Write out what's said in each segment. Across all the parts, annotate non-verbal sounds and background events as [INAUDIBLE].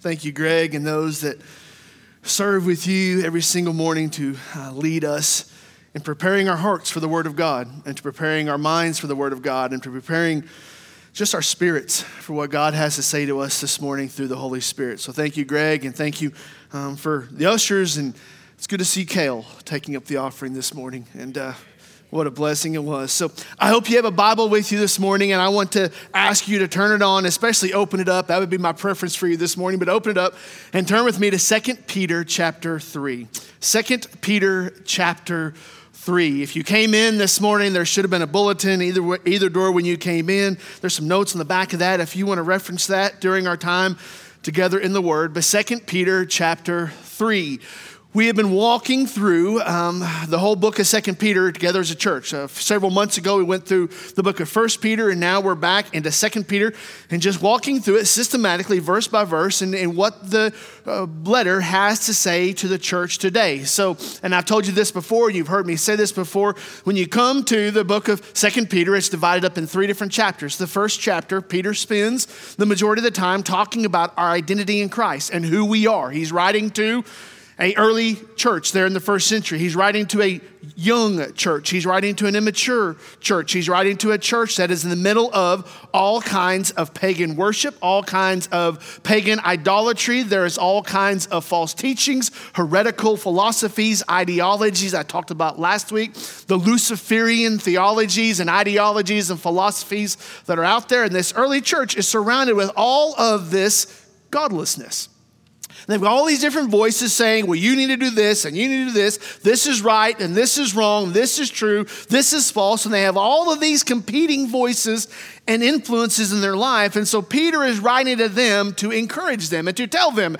Thank you, Greg, and those that serve with you every single morning to uh, lead us in preparing our hearts for the Word of God and to preparing our minds for the Word of God and to preparing just our spirits for what God has to say to us this morning through the Holy Spirit. So thank you, Greg, and thank you um, for the ushers. And it's good to see Kale taking up the offering this morning. And uh, what a blessing it was. So I hope you have a Bible with you this morning, and I want to ask you to turn it on, especially open it up. That would be my preference for you this morning, but open it up and turn with me to 2 Peter chapter 3. 2 Peter chapter 3. If you came in this morning, there should have been a bulletin either, either door when you came in. There's some notes on the back of that if you want to reference that during our time together in the Word. But 2 Peter chapter 3. We have been walking through um, the whole book of Second Peter together as a church. Uh, several months ago, we went through the book of First Peter, and now we're back into Second Peter, and just walking through it systematically, verse by verse, and, and what the uh, letter has to say to the church today. So, and I've told you this before, you've heard me say this before. When you come to the book of Second Peter, it's divided up in three different chapters. The first chapter, Peter spends the majority of the time talking about our identity in Christ and who we are. He's writing to a early church there in the first century. He's writing to a young church. He's writing to an immature church. He's writing to a church that is in the middle of all kinds of pagan worship, all kinds of pagan idolatry. There is all kinds of false teachings, heretical philosophies, ideologies I talked about last week, the Luciferian theologies and ideologies and philosophies that are out there. And this early church is surrounded with all of this godlessness. They've got all these different voices saying, well, you need to do this and you need to do this. This is right and this is wrong. This is true. This is false. And they have all of these competing voices and influences in their life. And so Peter is writing to them to encourage them and to tell them,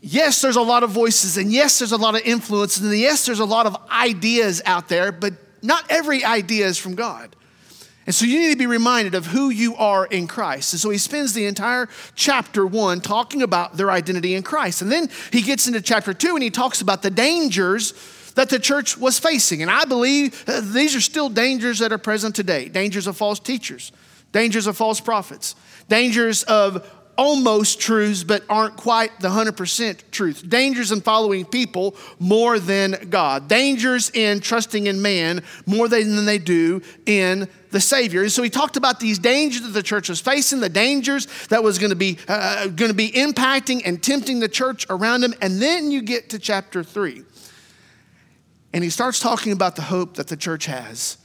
yes, there's a lot of voices and yes, there's a lot of influences, and yes, there's a lot of ideas out there, but not every idea is from God. And so you need to be reminded of who you are in Christ. And so he spends the entire chapter one talking about their identity in Christ. And then he gets into chapter two and he talks about the dangers that the church was facing. And I believe uh, these are still dangers that are present today dangers of false teachers, dangers of false prophets, dangers of almost truths but aren't quite the 100% truth. Dangers in following people more than God. Dangers in trusting in man more than they do in the Savior. And so he talked about these dangers that the church was facing, the dangers that was going to be uh, going to be impacting and tempting the church around him. And then you get to chapter 3. And he starts talking about the hope that the church has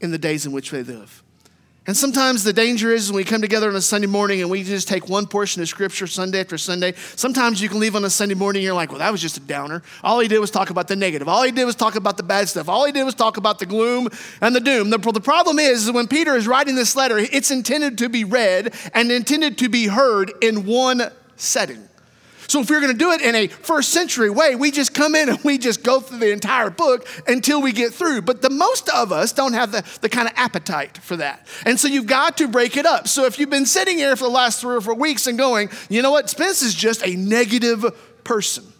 in the days in which they live. And sometimes the danger is when we come together on a Sunday morning and we just take one portion of scripture Sunday after Sunday. Sometimes you can leave on a Sunday morning and you're like, well, that was just a downer. All he did was talk about the negative. All he did was talk about the bad stuff. All he did was talk about the gloom and the doom. The, the problem is, is when Peter is writing this letter, it's intended to be read and intended to be heard in one setting. So if we're going to do it in a first century way, we just come in and we just go through the entire book until we get through. But the most of us don't have the, the kind of appetite for that. And so you've got to break it up. So if you've been sitting here for the last three or four weeks and going, you know what, Spence is just a negative person.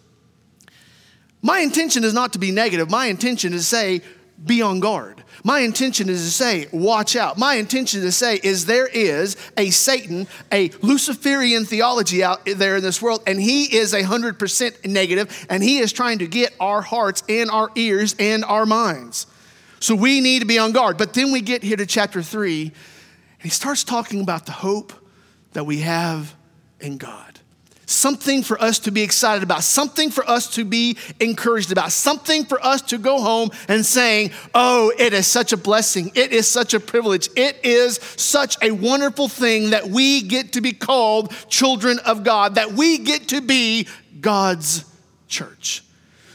My intention is not to be negative. My intention is to say, be on guard. My intention is to say, watch out. My intention is to say is there is a Satan, a Luciferian theology out there in this world, and he is a hundred percent negative, and he is trying to get our hearts and our ears and our minds. So we need to be on guard. But then we get here to chapter three, and he starts talking about the hope that we have in God something for us to be excited about, something for us to be encouraged about, something for us to go home and saying, Oh, it is such a blessing. It is such a privilege. It is such a wonderful thing that we get to be called children of God, that we get to be God's church.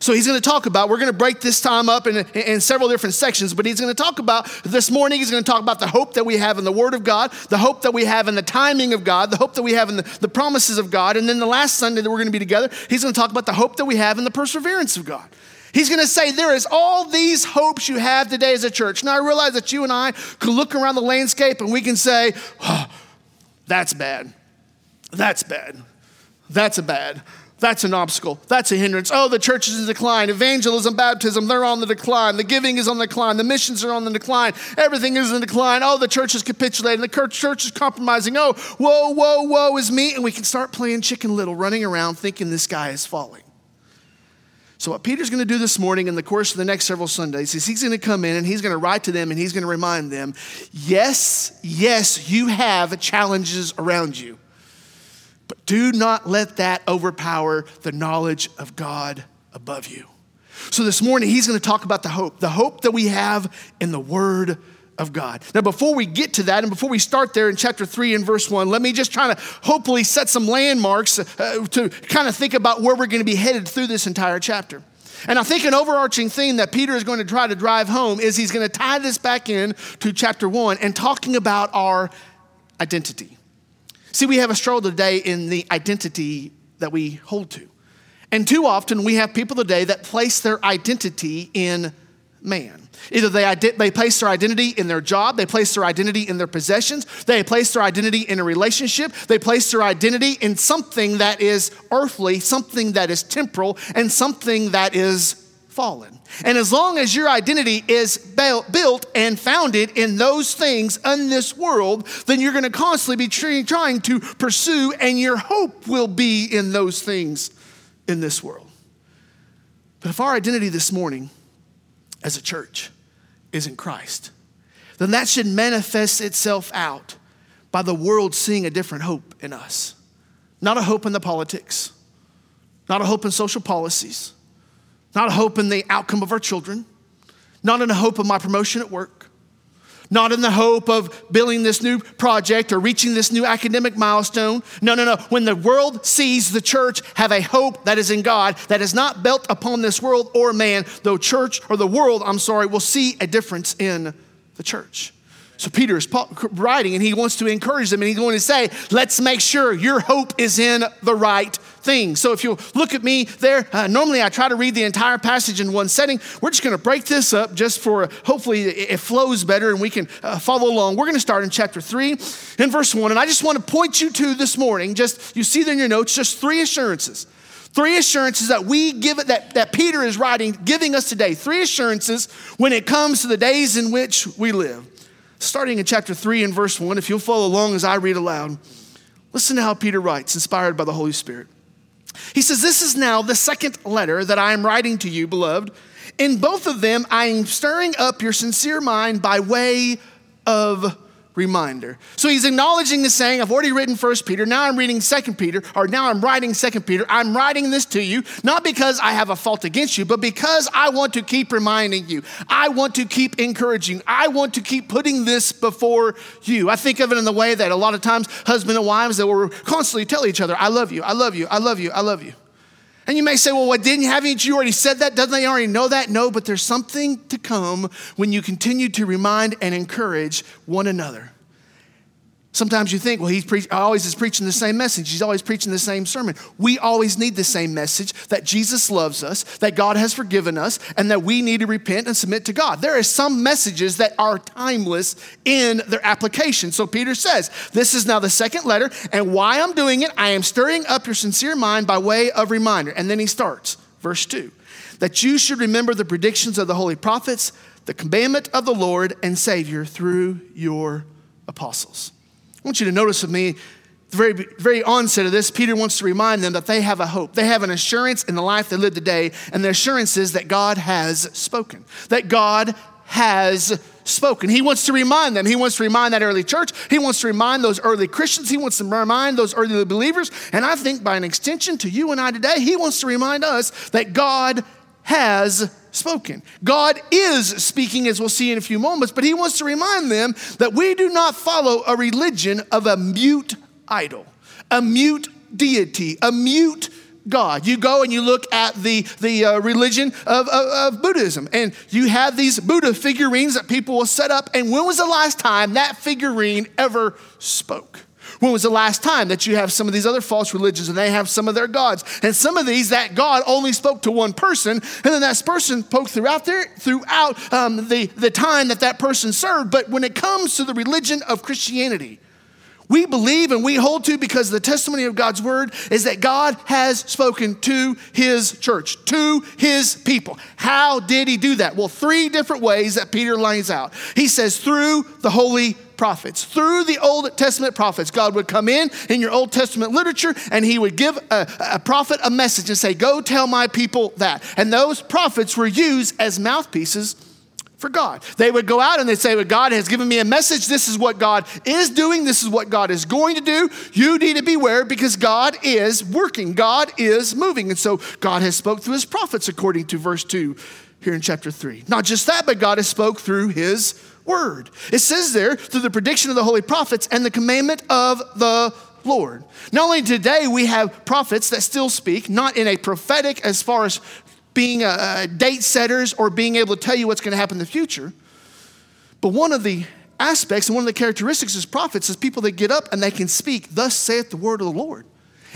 So he's going to talk about, we're going to break this time up in, in several different sections, but he's going to talk about, this morning, he's going to talk about the hope that we have in the Word of God, the hope that we have in the timing of God, the hope that we have in the, the promises of God. And then the last Sunday that we're going to be together, he's going to talk about the hope that we have in the perseverance of God. He's going to say, There is all these hopes you have today as a church. Now, I realize that you and I can look around the landscape and we can say, oh, That's bad. That's bad. That's a bad. That's an obstacle. That's a hindrance. Oh, the church is in decline. Evangelism, baptism, they're on the decline. The giving is on the decline. The missions are on the decline. Everything is in decline. Oh, the church is capitulating. The church is compromising. Oh, whoa, whoa, whoa is me. And we can start playing chicken little, running around thinking this guy is falling. So, what Peter's going to do this morning in the course of the next several Sundays is he's going to come in and he's going to write to them and he's going to remind them yes, yes, you have challenges around you. But do not let that overpower the knowledge of God above you. So this morning, he's going to talk about the hope, the hope that we have in the Word of God. Now, before we get to that, and before we start there in chapter 3 and verse 1, let me just try to hopefully set some landmarks uh, to kind of think about where we're going to be headed through this entire chapter. And I think an overarching theme that Peter is going to try to drive home is he's going to tie this back in to chapter 1 and talking about our identity. See, we have a struggle today in the identity that we hold to. And too often we have people today that place their identity in man. Either they, they place their identity in their job, they place their identity in their possessions, they place their identity in a relationship, they place their identity in something that is earthly, something that is temporal, and something that is fallen. And as long as your identity is built and founded in those things in this world, then you're going to constantly be trying to pursue, and your hope will be in those things in this world. But if our identity this morning as a church is in Christ, then that should manifest itself out by the world seeing a different hope in us. Not a hope in the politics, not a hope in social policies not a hope in the outcome of our children, not in the hope of my promotion at work, not in the hope of building this new project or reaching this new academic milestone. No, no, no. When the world sees the church have a hope that is in God, that is not built upon this world or man, the church or the world, I'm sorry, will see a difference in the church. So Peter is writing and he wants to encourage them and he's going to say, let's make sure your hope is in the right thing. So if you look at me there, uh, normally I try to read the entire passage in one setting. We're just going to break this up just for hopefully it flows better and we can uh, follow along. We're going to start in chapter 3 in verse 1. And I just want to point you to this morning, just you see there in your notes, just three assurances. Three assurances that we give it that, that Peter is writing, giving us today. Three assurances when it comes to the days in which we live starting in chapter 3 and verse 1, if you'll follow along as I read aloud, listen to how Peter writes, inspired by the Holy Spirit. He says, This is now the second letter that I am writing to you, beloved. In both of them, I am stirring up your sincere mind by way of reminder. So he's acknowledging the saying, I've already written First Peter, now I'm reading Second Peter, or now I'm writing Second Peter. I'm writing this to you, not because I have a fault against you, but because I want to keep reminding you. I want to keep encouraging. I want to keep putting this before you. I think of it in the way that a lot of times husband and wives that will constantly tell each other, I love you, I love you, I love you, I love you. And you may say, well, what didn't you haven't you already said that? Doesn't they already know that? No, but there's something to come when you continue to remind and encourage one another. Sometimes you think, well, he's pre- always is preaching the same message. He's always preaching the same sermon. We always need the same message that Jesus loves us, that God has forgiven us, and that we need to repent and submit to God. There are some messages that are timeless in their application. So Peter says, This is now the second letter, and why I'm doing it, I am stirring up your sincere mind by way of reminder. And then he starts, verse 2 that you should remember the predictions of the holy prophets, the commandment of the Lord and Savior through your apostles. I want you to notice with me, the very, very onset of this, Peter wants to remind them that they have a hope. They have an assurance in the life they live today, and the assurance is that God has spoken, that God has spoken. He wants to remind them. He wants to remind that early church. He wants to remind those early Christians. He wants to remind those early believers. And I think by an extension to you and I today, he wants to remind us that God has spoken. God is speaking, as we'll see in a few moments, but he wants to remind them that we do not follow a religion of a mute idol, a mute deity, a mute God. You go and you look at the, the uh, religion of, of, of, Buddhism, and you have these Buddha figurines that people will set up. And when was the last time that figurine ever spoke? When was the last time that you have some of these other false religions and they have some of their gods? And some of these, that God only spoke to one person, and then that person spoke throughout their, throughout um, the, the time that that person served. But when it comes to the religion of Christianity, we believe and we hold to because the testimony of God's word is that God has spoken to his church, to his people. How did he do that? Well, three different ways that Peter lays out. He says, through the holy prophets. Through the Old Testament prophets, God would come in in your Old Testament literature and he would give a, a, prophet a message and say, Go tell my people that. And those prophets were used as mouthpieces for God. They would go out and they'd say, well, God has given me a message. This is what God is doing. This is what God is going to do. You need to beware because God is working. God is moving. And so God has spoke through his prophets according to verse 2 here in chapter 3. Not just that, but God has spoke through his word. It says there, through the prediction of the holy prophets and the commandment of the Lord. Not only today we have prophets that still speak, not in a prophetic as far as being a, a date setters or being able to tell you what's going to happen in the future. But one of the aspects and one of the characteristics of prophets is people that get up and they can speak, thus saith the word of the Lord.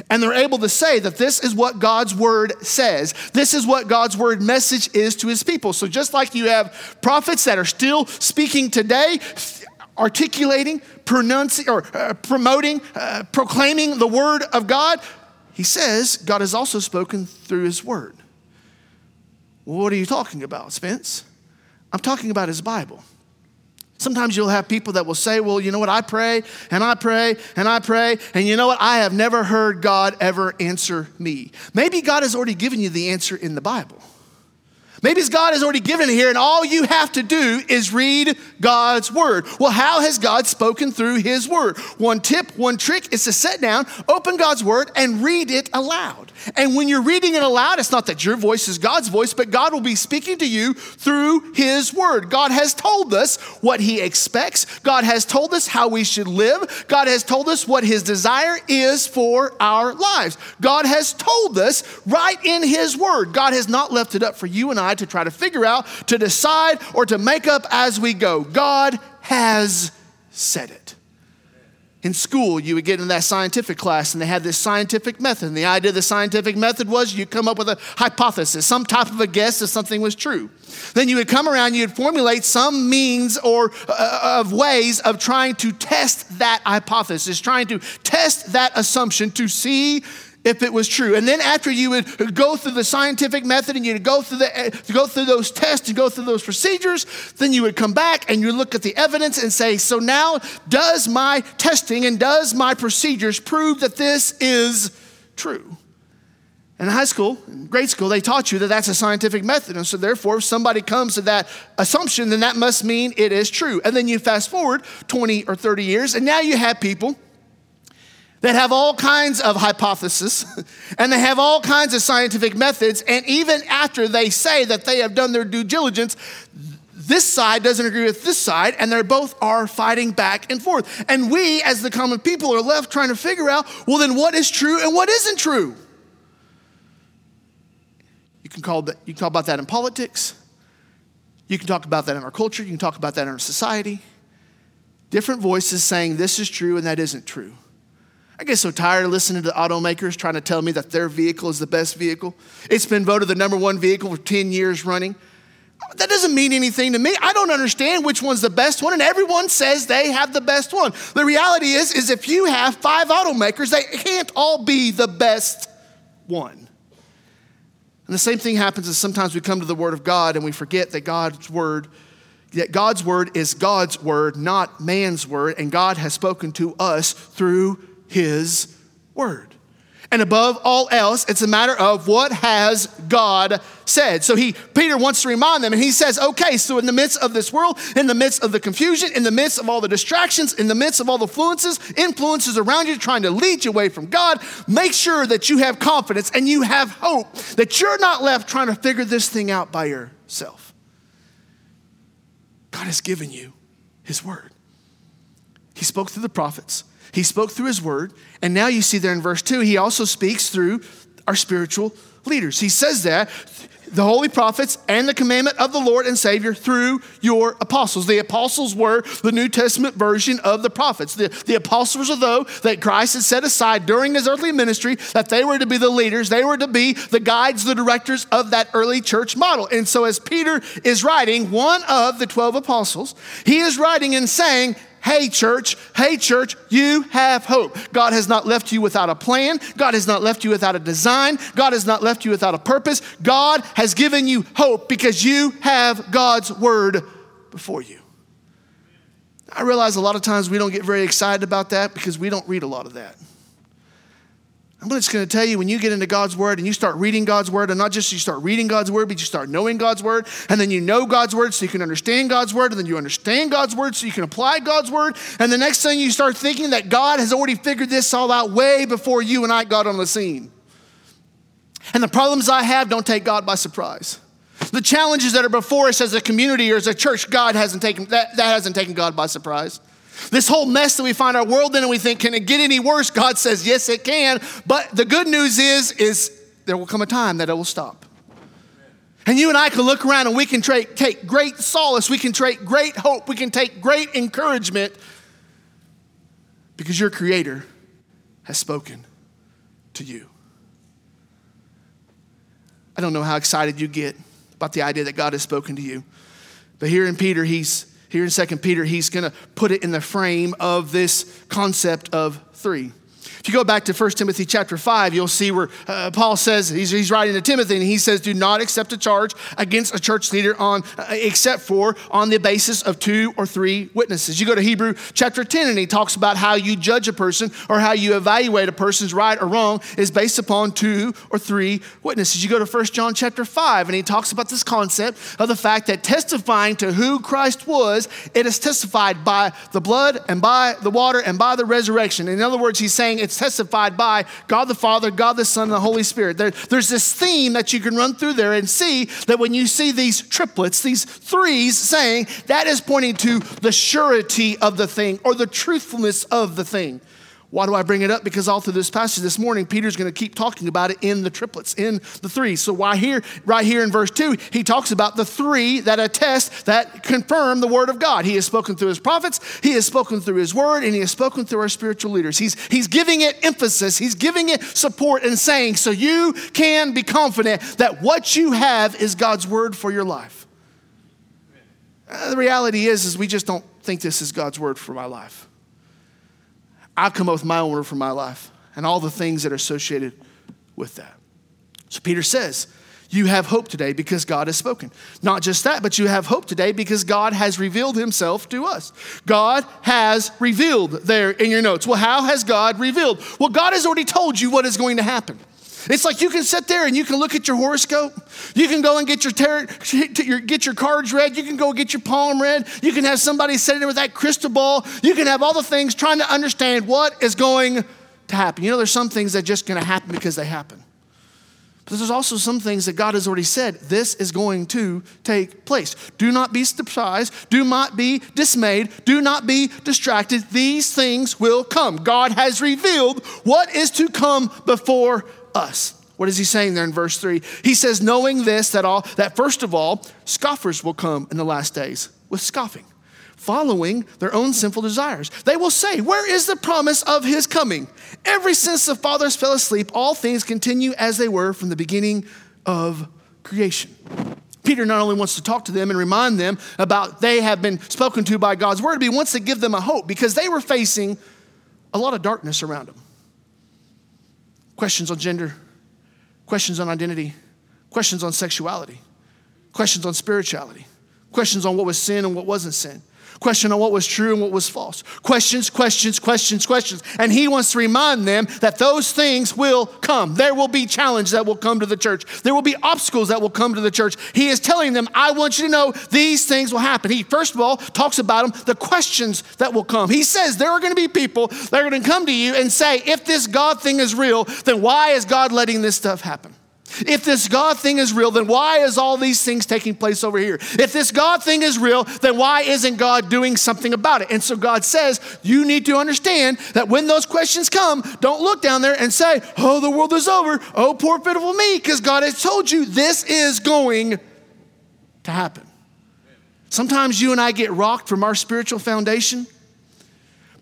And they're able to say that this is what God's word says. This is what God's word message is to his people. So just like you have prophets that are still speaking today, articulating, pronouncing, or uh, promoting, uh, proclaiming the word of God, he says God has also spoken through his word. What are you talking about, Spence? I'm talking about his Bible. Sometimes you'll have people that will say, Well, you know what? I pray and I pray and I pray, and you know what? I have never heard God ever answer me. Maybe God has already given you the answer in the Bible. Maybe God has already given it here, and all you have to do is read God's word. Well, how has God spoken through his word? One tip, one trick is to sit down, open God's word, and read it aloud. And when you're reading it aloud, it's not that your voice is God's voice, but God will be speaking to you through his word. God has told us what he expects, God has told us how we should live, God has told us what his desire is for our lives. God has told us right in his word. God has not left it up for you and I to try to figure out, to decide, or to make up as we go. God has said it. In school, you would get in that scientific class, and they had this scientific method. And the idea of the scientific method was you come up with a hypothesis, some type of a guess that something was true. Then you would come around, you'd formulate some means or uh, of ways of trying to test that hypothesis, trying to test that assumption to see if it was true. And then after you would go through the scientific method and you'd go through the go through those tests and go through those procedures, then you would come back and you look at the evidence and say, so now does my testing and does my procedures prove that this is true? In high school, in grade school, they taught you that that's a scientific method. And so, therefore, if somebody comes to that assumption, then that must mean it is true. And then you fast forward 20 or 30 years, and now you have people that have all kinds of hypotheses [LAUGHS] and they have all kinds of scientific methods. And even after they say that they have done their due diligence, this side doesn't agree with this side, and they both are fighting back and forth. And we, as the common people, are left trying to figure out well, then what is true and what isn't true? You can, call that, you can talk about that in politics. You can talk about that in our culture. You can talk about that in our society. Different voices saying this is true and that isn't true. I get so tired of listening to automakers trying to tell me that their vehicle is the best vehicle. It's been voted the number one vehicle for 10 years running. That doesn't mean anything to me. I don't understand which one's the best one, and everyone says they have the best one. The reality is, is if you have five automakers, they can't all be the best one. And the same thing happens is sometimes we come to the Word of God and we forget that God's Word, that God's Word is God's Word, not man's Word, and God has spoken to us through his word. And above all else, it's a matter of what has God said. So he Peter wants to remind them and he says, "Okay, so in the midst of this world, in the midst of the confusion, in the midst of all the distractions, in the midst of all the influences, influences around you trying to lead you away from God, make sure that you have confidence and you have hope that you're not left trying to figure this thing out by yourself. God has given you his word. He spoke through the prophets. He spoke through his word. And now you see there in verse 2, he also speaks through our spiritual leaders. He says that the holy prophets and the commandment of the Lord and Savior through your apostles. The apostles were the New Testament version of the prophets. The, the apostles are those that Christ had set aside during his earthly ministry that they were to be the leaders, they were to be the guides, the directors of that early church model. And so, as Peter is writing, one of the 12 apostles, he is writing and saying, hey, church, hey, church, you have hope. God has not left you without a plan. God has not left you without a design. God has not left you without a purpose. God has given you hope because you have God's word before you. I realize a lot of times we don't get very excited about that because we don't read a lot of that. I'm just going to tell you when you get into God's Word and you start reading God's Word, and not just you start reading God's Word, but you start knowing God's Word, and then you know God's Word so you can understand God's Word, and then you understand God's Word so you can apply God's Word, and the next thing you start thinking that God has already figured this all out way before you and I got on the scene. And the problems I have don't take God by surprise. The challenges that are before us as a community or as a church, God hasn't taken that, that hasn't taken God by surprise. This whole mess that we find our world in and we think, can it get any worse? God says, yes, it can. But the good news is, is there will come a time that it will stop. And you and I can look around and we can tra- take great solace, we can take great hope, we can take great encouragement because your Creator has spoken to you. I don't know how excited you get about the idea that God has spoken to you, but here in Peter, he's here in 2 Peter, he's going to put it in the frame of this concept of three. If you go back to 1 Timothy chapter 5, you'll see where uh, Paul says, he's, he's, writing to Timothy, and he says, Do not accept a charge against a church leader on, uh, except for on the basis of two or three witnesses. You go to Hebrew chapter 10, and he talks about how you judge a person or how you evaluate a person's right or wrong is based upon two or three witnesses. You go to 1 John chapter 5, and he talks about this concept of the fact that testifying to who Christ was, it is testified by the blood and by the water and by the resurrection. In other words, he's saying it's it's testified by God the Father, God the Son, and the Holy Spirit. There, there's this theme that you can run through there and see that when you see these triplets, these threes saying, that is pointing to the surety of the thing or the truthfulness of the thing. Why do I bring it up? Because all through this passage this morning, Peter's going to keep talking about it in the triplets, in the three. So why here, right here in verse two, he talks about the three that attest, that confirm the word of God. He has spoken through his prophets, he has spoken through his word, and he has spoken through our spiritual leaders. He's, he's giving it emphasis, he's giving it support and saying, so you can be confident that what you have is God's word for your life. Uh, the reality is, is we just don't think this is God's word for my life. I've come up with my word for my life and all the things that are associated with that. So Peter says, You have hope today because God has spoken. Not just that, but you have hope today because God has revealed himself to us. God has revealed there in your notes. Well, how has God revealed? Well, God has already told you what is going to happen. It's like you can sit there and you can look at your horoscope. You can go and get your, ter- your, get your cards read. You can go get your palm read. You can have somebody sitting there with that crystal ball. You can have all the things trying to understand what is going to happen. You know, there's some things that just going to happen because they happen. But there's also some things that God has already said this is going to take place. Do not be surprised. Do not be dismayed. Do not be distracted. These things will come. God has revealed what is to come before us. What is he saying there in verse 3? He says, knowing this, that all that first of all, scoffers will come in the last days with scoffing, following their own sinful desires. They will say, Where is the promise of his coming? Ever since the fathers fell asleep, all things continue as they were from the beginning of creation. Peter not only wants to talk to them and remind them about they have been spoken to by God's word, but he wants to give them a hope because they were facing a lot of darkness around them questions on gender, questions on identity, questions on sexuality, questions on spirituality, questions on what was sin and what wasn't sin, question on what was true and what was false. Questions, questions, questions, questions. And he wants to remind them that those things will come. There will be challenges that will come to the church. There will be obstacles that will come to the church. He is telling them, I want you to know these things will happen. He, first of all, talks about them, the questions that will come. He says there are going to be people that are going to come to you and say, if this God thing is real, then why is God letting this stuff happen? If this God thing is real, then why is all these things taking place over here? If this God thing is real, then why isn't God doing something about it? And so God says, you need to understand that when those questions come, don't look down there and say, oh, the world is over. Oh, poor pitiful me, because God has told you this is going to happen. Sometimes you and I get rocked from our spiritual foundation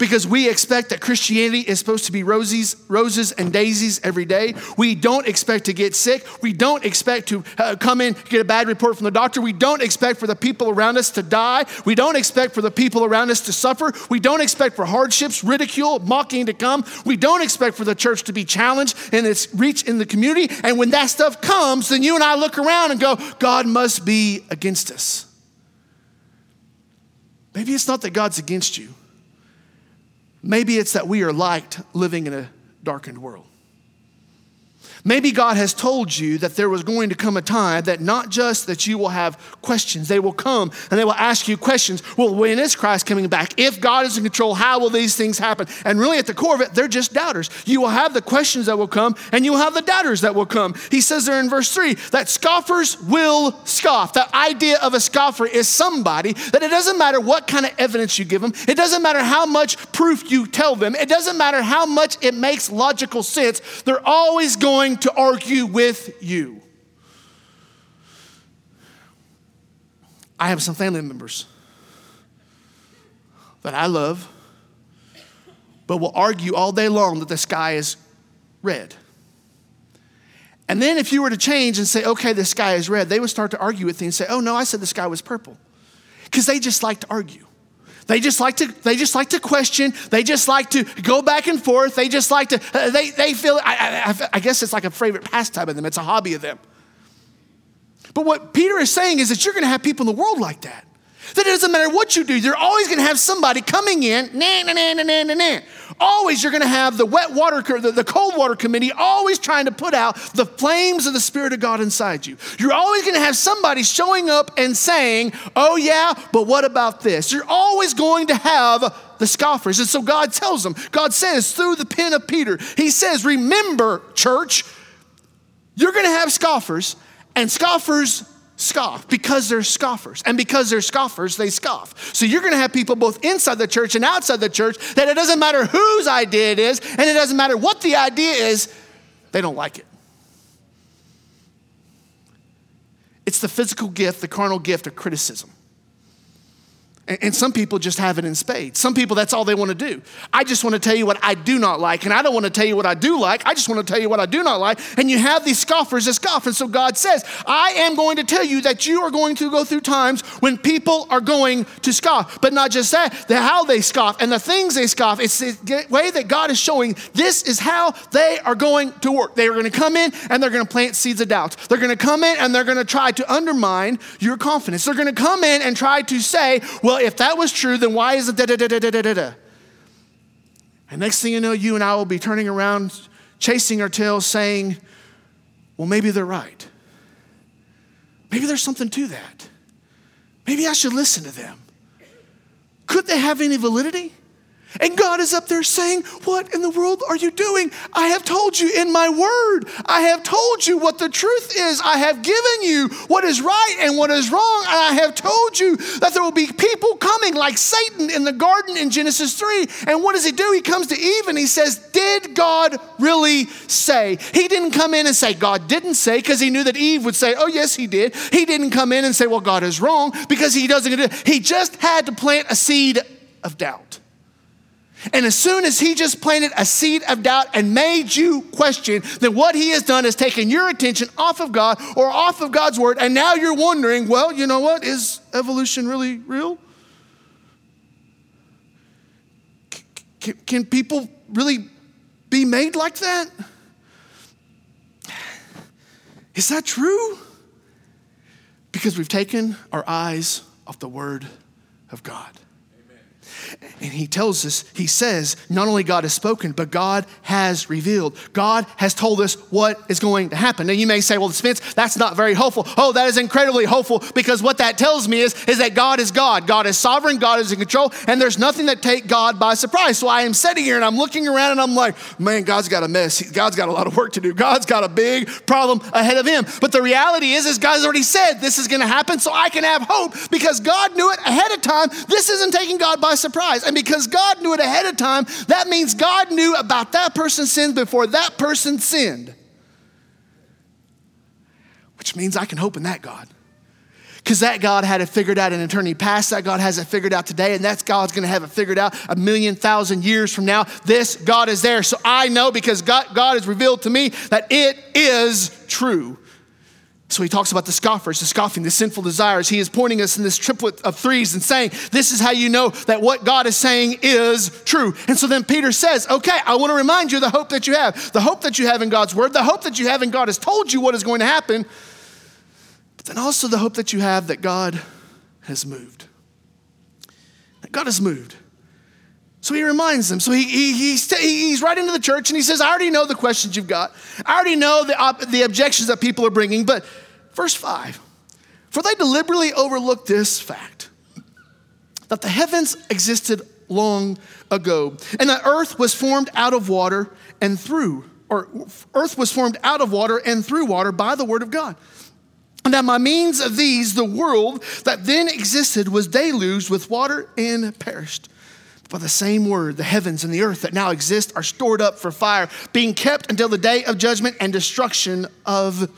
because we expect that Christianity is supposed to be roses, roses and daisies every day. We don't expect to get sick. We don't expect to uh, come in, get a bad report from the doctor. We don't expect for the people around us to die. We don't expect for the people around us to suffer. We don't expect for hardships, ridicule, mocking to come. We don't expect for the church to be challenged in its reach in the community. And when that stuff comes, then you and I look around and go, God must be against us. Maybe it's not that God's against you. Maybe it's that we are liked living in a darkened world. Maybe God has told you that there was going to come a time that not just that you will have questions, they will come and they will ask you questions. Well, when is Christ coming back? If God is in control, how will these things happen? And really, at the core of it, they're just doubters. You will have the questions that will come and you will have the doubters that will come. He says there in verse 3 that scoffers will scoff. The idea of a scoffer is somebody that it doesn't matter what kind of evidence you give them, it doesn't matter how much proof you tell them, it doesn't matter how much it makes logical sense, they're always going going to argue with you. I have some family members that I love, but will argue all day long that the sky is red. And then if you were to change and say, okay, the sky is red, they would start to argue with you and say, oh no, I said the sky was purple. Because they just like to argue. They just like to, they just like to question. They just like to go back and forth. They just like to, uh, they, they feel, I, I, I guess it's like a favorite pastime of them. It's a hobby of them. But what Peter is saying is that you're going to have people in the world like that. That it doesn't matter what you do, you're always going to have somebody coming in. Always you're going to have the wet water, the, the cold water committee always trying to put out the flames of the Spirit of God inside you. You're always going to have somebody showing up and saying, oh yeah, but what about this? You're always going to have the scoffers. And so God tells them, God says through the pen of Peter, He says, remember, church, you're going to have scoffers, and scoffers scoff because they're scoffers. And because they're scoffers, they scoff. So you're going to have people both inside the church and outside the church that it doesn't matter whose idea it is, and it doesn't matter what the idea is, they don't like it. It's the physical gift, the carnal gift of criticism. And some people just have it in spades. Some people, that's all they want to do. I just want to tell you what I do not like, and I don't want to tell you what I do like. I just want to tell you what I do not like. And you have these scoffers that scoff. And so God says, I am going to tell you that you are going to go through times when people are going to scoff. But not just that, the how they scoff and the things they scoff. It's the way that God is showing this is how they are going to work. They are going to come in and they're going to plant seeds of doubt. They're going to come in and they're going to try to undermine your confidence. They're going to come in and try to say, well, if that was true, then why is it da da da da da da da? And next thing you know, you and I will be turning around, chasing our tails, saying, well, maybe they're right. Maybe there's something to that. Maybe I should listen to them. Could they have any validity? And God is up there saying, What in the world are you doing? I have told you in my word. I have told you what the truth is. I have given you what is right and what is wrong. And I have told you that there will be people coming like Satan in the garden in Genesis 3. And what does he do? He comes to Eve and he says, Did God really say? He didn't come in and say, God didn't say, because he knew that Eve would say, Oh, yes, he did. He didn't come in and say, Well, God is wrong, because he doesn't. He just had to plant a seed of doubt. And as soon as he just planted a seed of doubt and made you question, then what he has done is taken your attention off of God or off of God's word, and now you're wondering, well, you know what? Is evolution really real? Can, can people really be made like that? Is that true? Because we've taken our eyes off the word of God. And he tells us, he says, not only God has spoken, but God has revealed. God has told us what is going to happen. Now you may say, well, Spence, that's not very hopeful. Oh, that is incredibly hopeful because what that tells me is, is that God is God. God is sovereign, God is in control, and there's nothing that take God by surprise. So I am sitting here and I'm looking around and I'm like, man, God's got a mess. God's got a lot of work to do. God's got a big problem ahead of him. But the reality is, is God's already said this is going to happen, so I can have hope because God knew it ahead of time. This isn't taking God by surprise. And because God knew it ahead of time, that means God knew about that person's sin before that person sinned. Which means I can hope in that God. Because that God had it figured out in eternity past, that God has it figured out today, and that God's gonna have it figured out a million thousand years from now. This God is there. So I know because God, God has revealed to me that it is true. So he talks about the scoffers, the scoffing, the sinful desires. He is pointing us in this triplet of threes and saying, This is how you know that what God is saying is true. And so then Peter says, Okay, I want to remind you the hope that you have, the hope that you have in God's word, the hope that you have in God has told you what is going to happen, but then also the hope that you have that God has moved. That God has moved. So he reminds them. So he, he, he's, he's right into the church and he says, I already know the questions you've got. I already know the, the objections that people are bringing. But verse 5 For they deliberately overlooked this fact that the heavens existed long ago, and that earth was formed out of water and through, or earth was formed out of water and through water by the word of God. And that by means of these, the world that then existed was deluged with water and perished. By the same word, the heavens and the earth that now exist are stored up for fire, being kept until the day of judgment and destruction of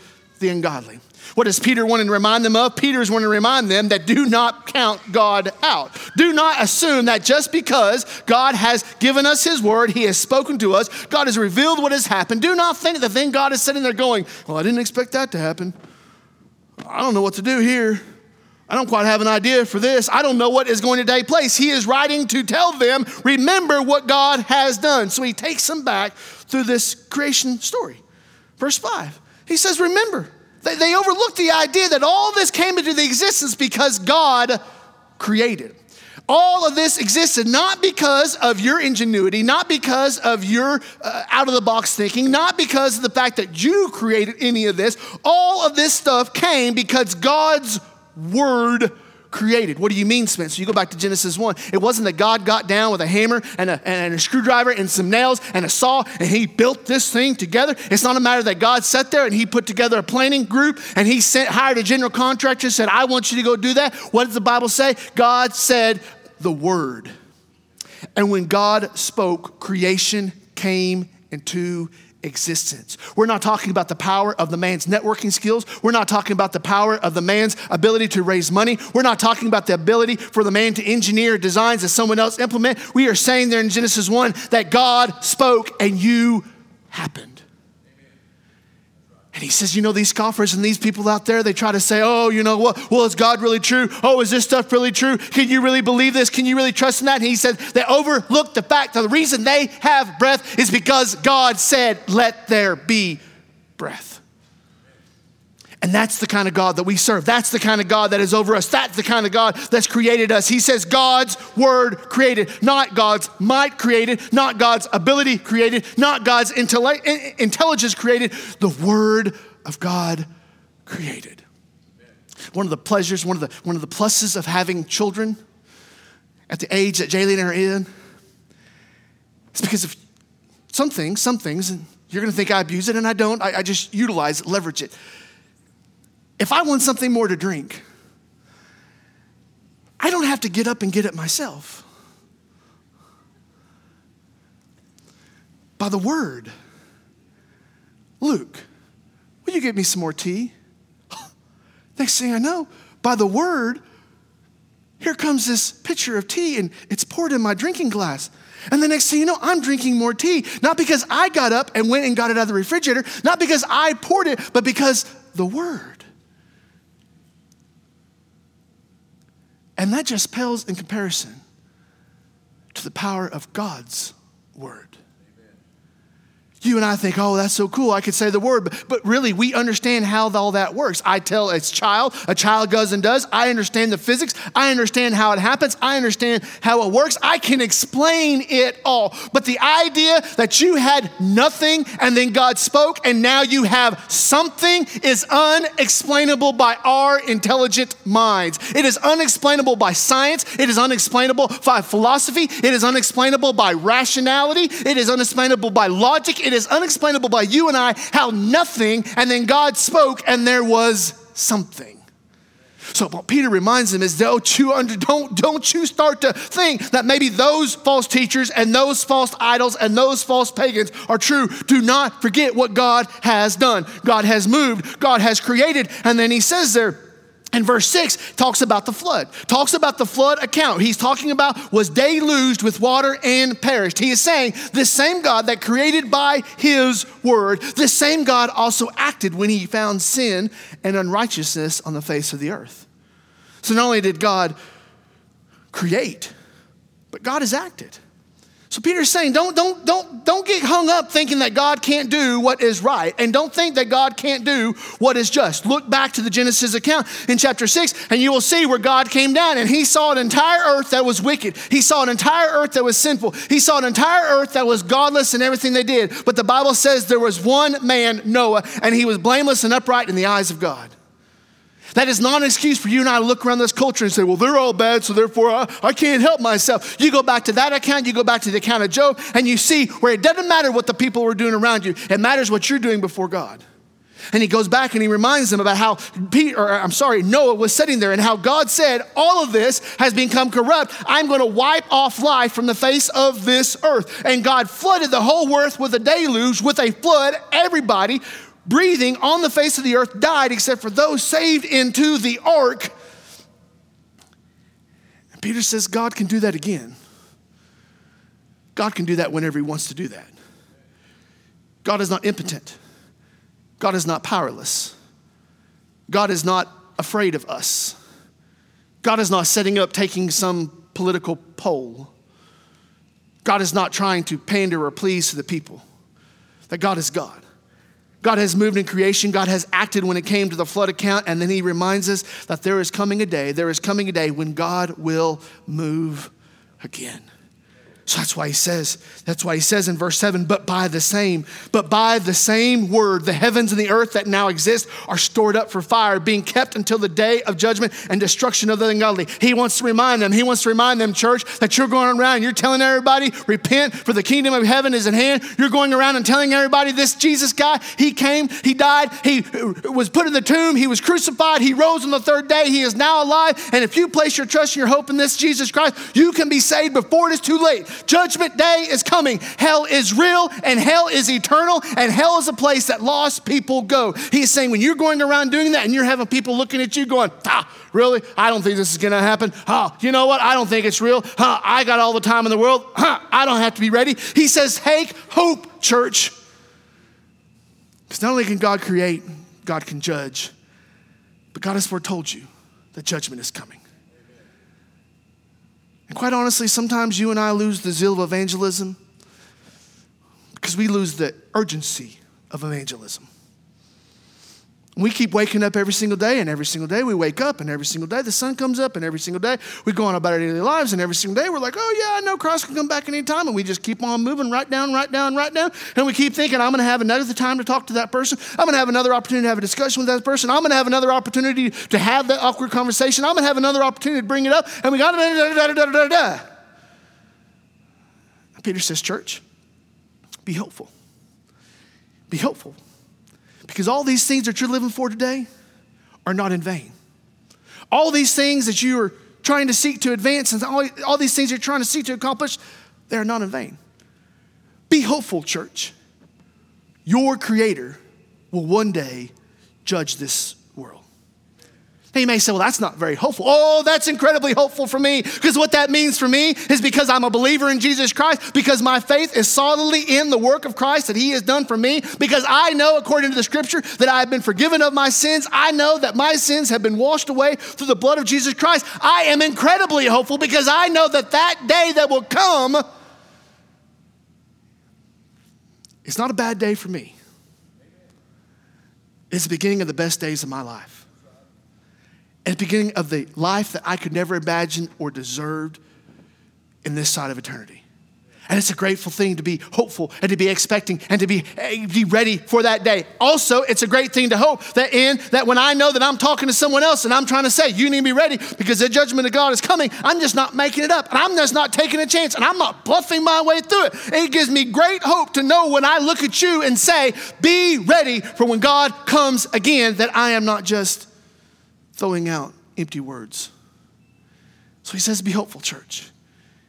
the ungodly. What does Peter want to remind them of? Peter's wanting to remind them that do not count God out. Do not assume that just because God has given us his word, he has spoken to us, God has revealed what has happened. Do not think that then God is sitting there going, Well, I didn't expect that to happen. I don't know what to do here. I don't quite have an idea for this. I don't know what is going to take place. He is writing to tell them, remember what God has done. So he takes them back through this creation story. Verse 5, he says, Remember. They, they overlooked the idea that all this came into the existence because God created. All of this existed not because of your ingenuity, not because of your uh, out of the box thinking, not because of the fact that you created any of this. All of this stuff came because God's word created. What do you mean, Spencer? You go back to Genesis 1. It wasn't that God got down with a hammer and a, and a screwdriver and some nails and a saw and he built this thing together. It's not a matter that God sat there and he put together a planning group and he sent, hired a general contractor and said, I want you to go do that. What does the Bible say? God said the word. And when God spoke, creation came into existence. We're not talking about the power of the man's networking skills. We're not talking about the power of the man's ability to raise money. We're not talking about the ability for the man to engineer designs that someone else implement. We are saying there in Genesis 1 that God spoke and you happened. And he says, You know, these scoffers and these people out there, they try to say, Oh, you know what? Well, is God really true? Oh, is this stuff really true? Can you really believe this? Can you really trust in that? And he said, They overlook the fact that the reason they have breath is because God said, Let there be breath. And that's the kind of God that we serve. That's the kind of God that is over us. That's the kind of God that's created us. He says God's word created, not God's might created, not God's ability created, not God's intelligence created. The word of God created. One of the pleasures, one of the, one of the pluses of having children at the age that Jaylene and are in is because of some things, some things, and you're gonna think I abuse it, and I don't. I, I just utilize it, leverage it if I want something more to drink, I don't have to get up and get it myself. By the word. Luke, will you get me some more tea? [LAUGHS] Next thing I know, by the word, here comes this pitcher of tea and it's poured in my drinking glass. And the next thing you know, I'm drinking more tea. Not because I got up and went and got it out of the refrigerator, not because I poured it, but because the word. And that just pales in comparison to the power of God's word. You and I think, oh, that's so cool. I could say the word, but, but really, we understand how all that works. I tell a child, a child goes and does. I understand the physics. I understand how it happens. I understand how it works. I can explain it all. But the idea that you had nothing and then God spoke and now you have something is unexplainable by our intelligent minds. It is unexplainable by science. It is unexplainable by philosophy. It is unexplainable by rationality. It is unexplainable by logic. It it is unexplainable by you and I how nothing, and then God spoke and there was something. So what Peter reminds them is don't you, under, don't, don't you start to think that maybe those false teachers and those false idols and those false pagans are true. Do not forget what God has done. God has moved, God has created. And then he says there, And verse 6 talks about the flood, talks about the flood account. He's talking about was deluged with water and perished. He is saying this same God that created by his word, this same God also acted when he found sin and unrighteousness on the face of the earth. So not only did God create, but God has acted. So Peter's saying, don't, don't, don't, don't get hung up thinking that God can't do what is right, and don't think that God can't do what is just. Look back to the Genesis account in chapter 6, and you will see where God came down and he saw an entire earth that was wicked. He saw an entire earth that was sinful. He saw an entire earth that was godless in everything they did. But the Bible says there was one man, Noah, and he was blameless and upright in the eyes of God. That is not an excuse for you and I to look around this culture and say, well, they're all bad, so therefore I, I can't help myself. You go back to that account, you go back to the account of Job, and you see where it doesn't matter what the people were doing around you, it matters what you're doing before God. And he goes back and he reminds them about how Peter, or I'm sorry, Noah was sitting there and how God said, All of this has become corrupt. I'm going to wipe off life from the face of this earth. And God flooded the whole earth with a deluge, with a flood. Everybody breathing on the face of the earth died except for those saved into the ark. And Peter says, God can do that again. God can do that whenever He wants to do that. God is not impotent, God is not powerless, God is not afraid of us. God is not setting up taking some political poll. God is not trying to pander or please to the people. That God is God. God has moved in creation. God has acted when it came to the flood account. And then he reminds us that there is coming a day, there is coming a day when God will move again. So that's why he says, that's why he says in verse 7, but by the same, but by the same word, the heavens and the earth that now exist are stored up for fire, being kept until the day of judgment and destruction of the ungodly. He wants to remind them, he wants to remind them, church, that you're going around, you're telling everybody, repent, for the kingdom of heaven is at hand. You're going around and telling everybody this Jesus guy, he came, he died, he was put in the tomb, he was crucified, he rose on the third day, he is now alive. And if you place your trust and your hope in this Jesus Christ, you can be saved before it is too late. Judgment day is coming. Hell is real and hell is eternal, and hell is a place that lost people go. He's saying when you're going around doing that and you're having people looking at you going, ah, really? I don't think this is going to happen. Oh, you know what? I don't think it's real. Huh, I got all the time in the world. Huh, I don't have to be ready. He says, take hope, church. Because not only can God create, God can judge, but God has foretold you that judgment is coming. And quite honestly, sometimes you and I lose the zeal of evangelism because we lose the urgency of evangelism. We keep waking up every single day, and every single day we wake up, and every single day the sun comes up, and every single day we go on about our daily lives, and every single day we're like, oh yeah, I know Christ can come back anytime, and we just keep on moving right down, right down, right down, and we keep thinking, I'm going to have another time to talk to that person. I'm going to have another opportunity to have a discussion with that person. I'm going to have another opportunity to have that awkward conversation. I'm going to have another opportunity to bring it up, and we got da da da da da da. Peter says, church, be hopeful. Be hopeful. Because all these things that you're living for today are not in vain. All these things that you are trying to seek to advance and all, all these things you're trying to seek to accomplish, they are not in vain. Be hopeful, church. Your Creator will one day judge this now you may say, well, that's not very hopeful. Oh, that's incredibly hopeful for me because what that means for me is because I'm a believer in Jesus Christ, because my faith is solidly in the work of Christ that He has done for me, because I know, according to the scripture, that I have been forgiven of my sins. I know that my sins have been washed away through the blood of Jesus Christ. I am incredibly hopeful because I know that that day that will come is not a bad day for me. It's the beginning of the best days of my life at the beginning of the life that I could never imagine or deserved in this side of eternity. And it's a grateful thing to be hopeful and to be expecting and to be, eh, be ready for that day. Also, it's a great thing to hope that in that when I know that I'm talking to someone else and I'm trying to say, you need to be ready because the judgment of God is coming, I'm just not making it up. And I'm just not taking a chance and I'm not bluffing my way through it. It gives me great hope to know when I look at you and say, be ready for when God comes again, that I am not just throwing out empty words. So he says, Be hopeful, church.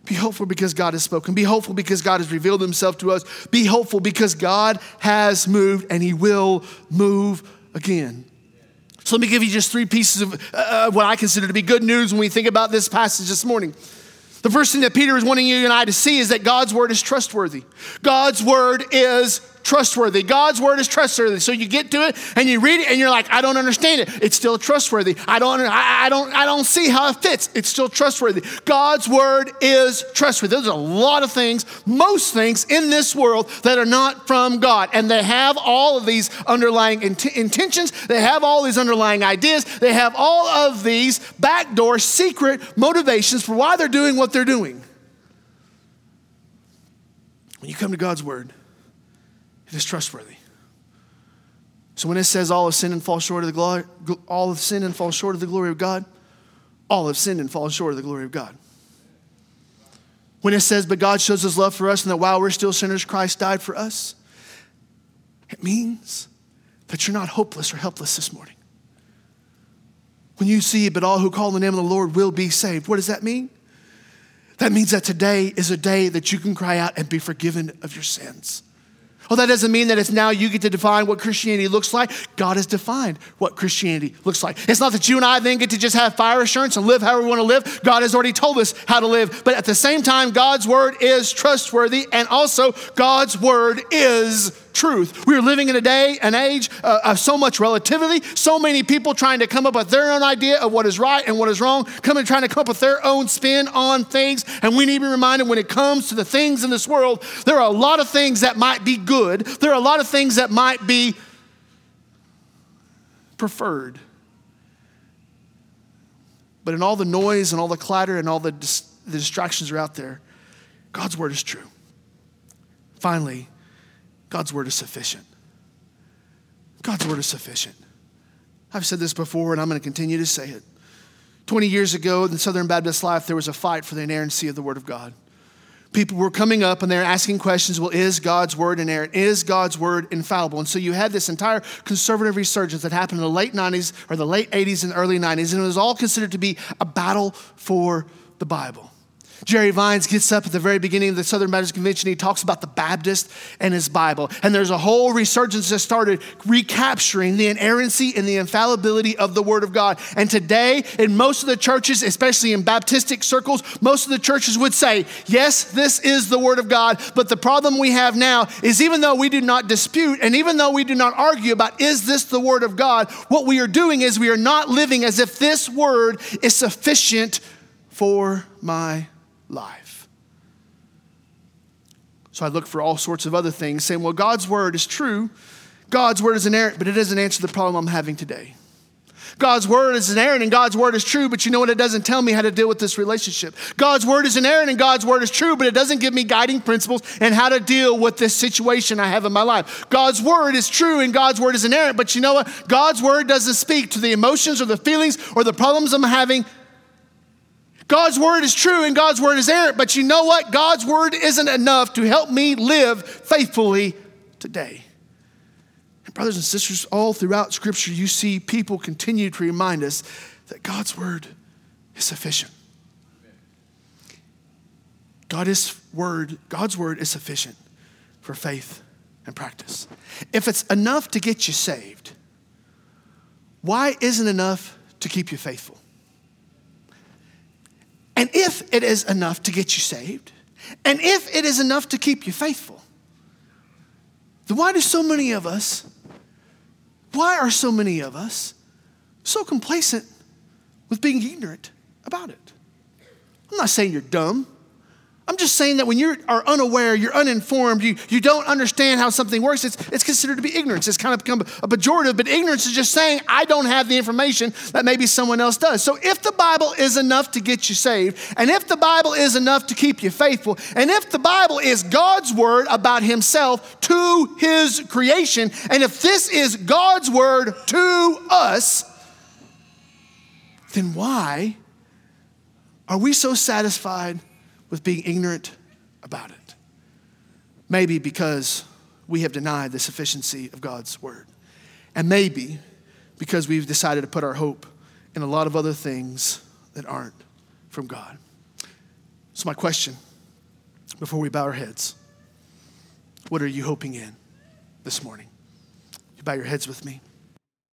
Be hopeful because God has spoken. Be hopeful because God has revealed himself to us. Be hopeful because God has moved and he will move again. So let me give you just three pieces of uh, what I consider to be good news when we think about this passage this morning. The first thing that Peter is wanting you and I to see is that God's word is trustworthy. God's word is trustworthy. God's word is trustworthy. So you get to it and you read it and you're like, I don't understand it. It's still trustworthy. I don't, I, I don't, I don't see how it fits. It's still trustworthy. God's word is trustworthy. There's a lot of things, most things in this world that are not from God. And they have all of these underlying int- intentions. They have all these underlying ideas. They have all of these backdoor secret motivations for why they're doing what they're doing. When you come to God's word, is trustworthy. So when it says all have sinned and fall short of the glory, all have sinned and fall short of the glory of God, all have sinned and fall short of the glory of God. When it says, but God shows his love for us and that while we're still sinners, Christ died for us, it means that you're not hopeless or helpless this morning. When you see, but all who call the name of the Lord will be saved, what does that mean? That means that today is a day that you can cry out and be forgiven of your sins. Well, that doesn't mean that it's now you get to define what Christianity looks like. God has defined what Christianity looks like. It's not that you and I then get to just have fire assurance and live however we want to live. God has already told us how to live. But at the same time, God's word is trustworthy, and also God's word is truth. We are living in a day, an age uh, of so much relativity, so many people trying to come up with their own idea of what is right and what is wrong, coming trying to come up with their own spin on things. And we need to be reminded when it comes to the things in this world, there are a lot of things that might be good, there are a lot of things that might be preferred. But in all the noise and all the clatter and all the, dis- the distractions are out there, God's word is true. Finally, God's word is sufficient. God's word is sufficient. I've said this before and I'm going to continue to say it. 20 years ago in Southern Baptist life, there was a fight for the inerrancy of the Word of God. People were coming up and they're asking questions well, is God's Word inerrant? Is God's Word infallible? And so you had this entire conservative resurgence that happened in the late 90s or the late 80s and early 90s, and it was all considered to be a battle for the Bible. Jerry Vines gets up at the very beginning of the Southern Baptist Convention. He talks about the Baptist and his Bible. And there's a whole resurgence that started recapturing the inerrancy and the infallibility of the Word of God. And today, in most of the churches, especially in Baptistic circles, most of the churches would say, yes, this is the Word of God. But the problem we have now is even though we do not dispute and even though we do not argue about is this the Word of God, what we are doing is we are not living as if this Word is sufficient for my life. So I look for all sorts of other things, saying, well, God's word is true. God's word is inerrant, but it doesn't answer the problem I'm having today. God's word is inerrant and God's word is true, but you know what? It doesn't tell me how to deal with this relationship. God's word is inerrant and God's word is true, but it doesn't give me guiding principles and how to deal with this situation I have in my life. God's word is true and God's word is inerrant, but you know what? God's word doesn't speak to the emotions or the feelings or the problems I'm having God's word is true and God's word is errant, but you know what? God's word isn't enough to help me live faithfully today. And brothers and sisters, all throughout Scripture, you see people continue to remind us that God's word is sufficient. God is word, God's word is sufficient for faith and practice. If it's enough to get you saved, why isn't enough to keep you faithful? And if it is enough to get you saved, and if it is enough to keep you faithful, then why do so many of us, why are so many of us so complacent with being ignorant about it? I'm not saying you're dumb. I'm just saying that when you are unaware, you're uninformed, you, you don't understand how something works, it's, it's considered to be ignorance. It's kind of become a pejorative, but ignorance is just saying, I don't have the information that maybe someone else does. So if the Bible is enough to get you saved, and if the Bible is enough to keep you faithful, and if the Bible is God's word about Himself to His creation, and if this is God's word to us, then why are we so satisfied? With being ignorant about it. Maybe because we have denied the sufficiency of God's word. And maybe because we've decided to put our hope in a lot of other things that aren't from God. So, my question before we bow our heads what are you hoping in this morning? You bow your heads with me.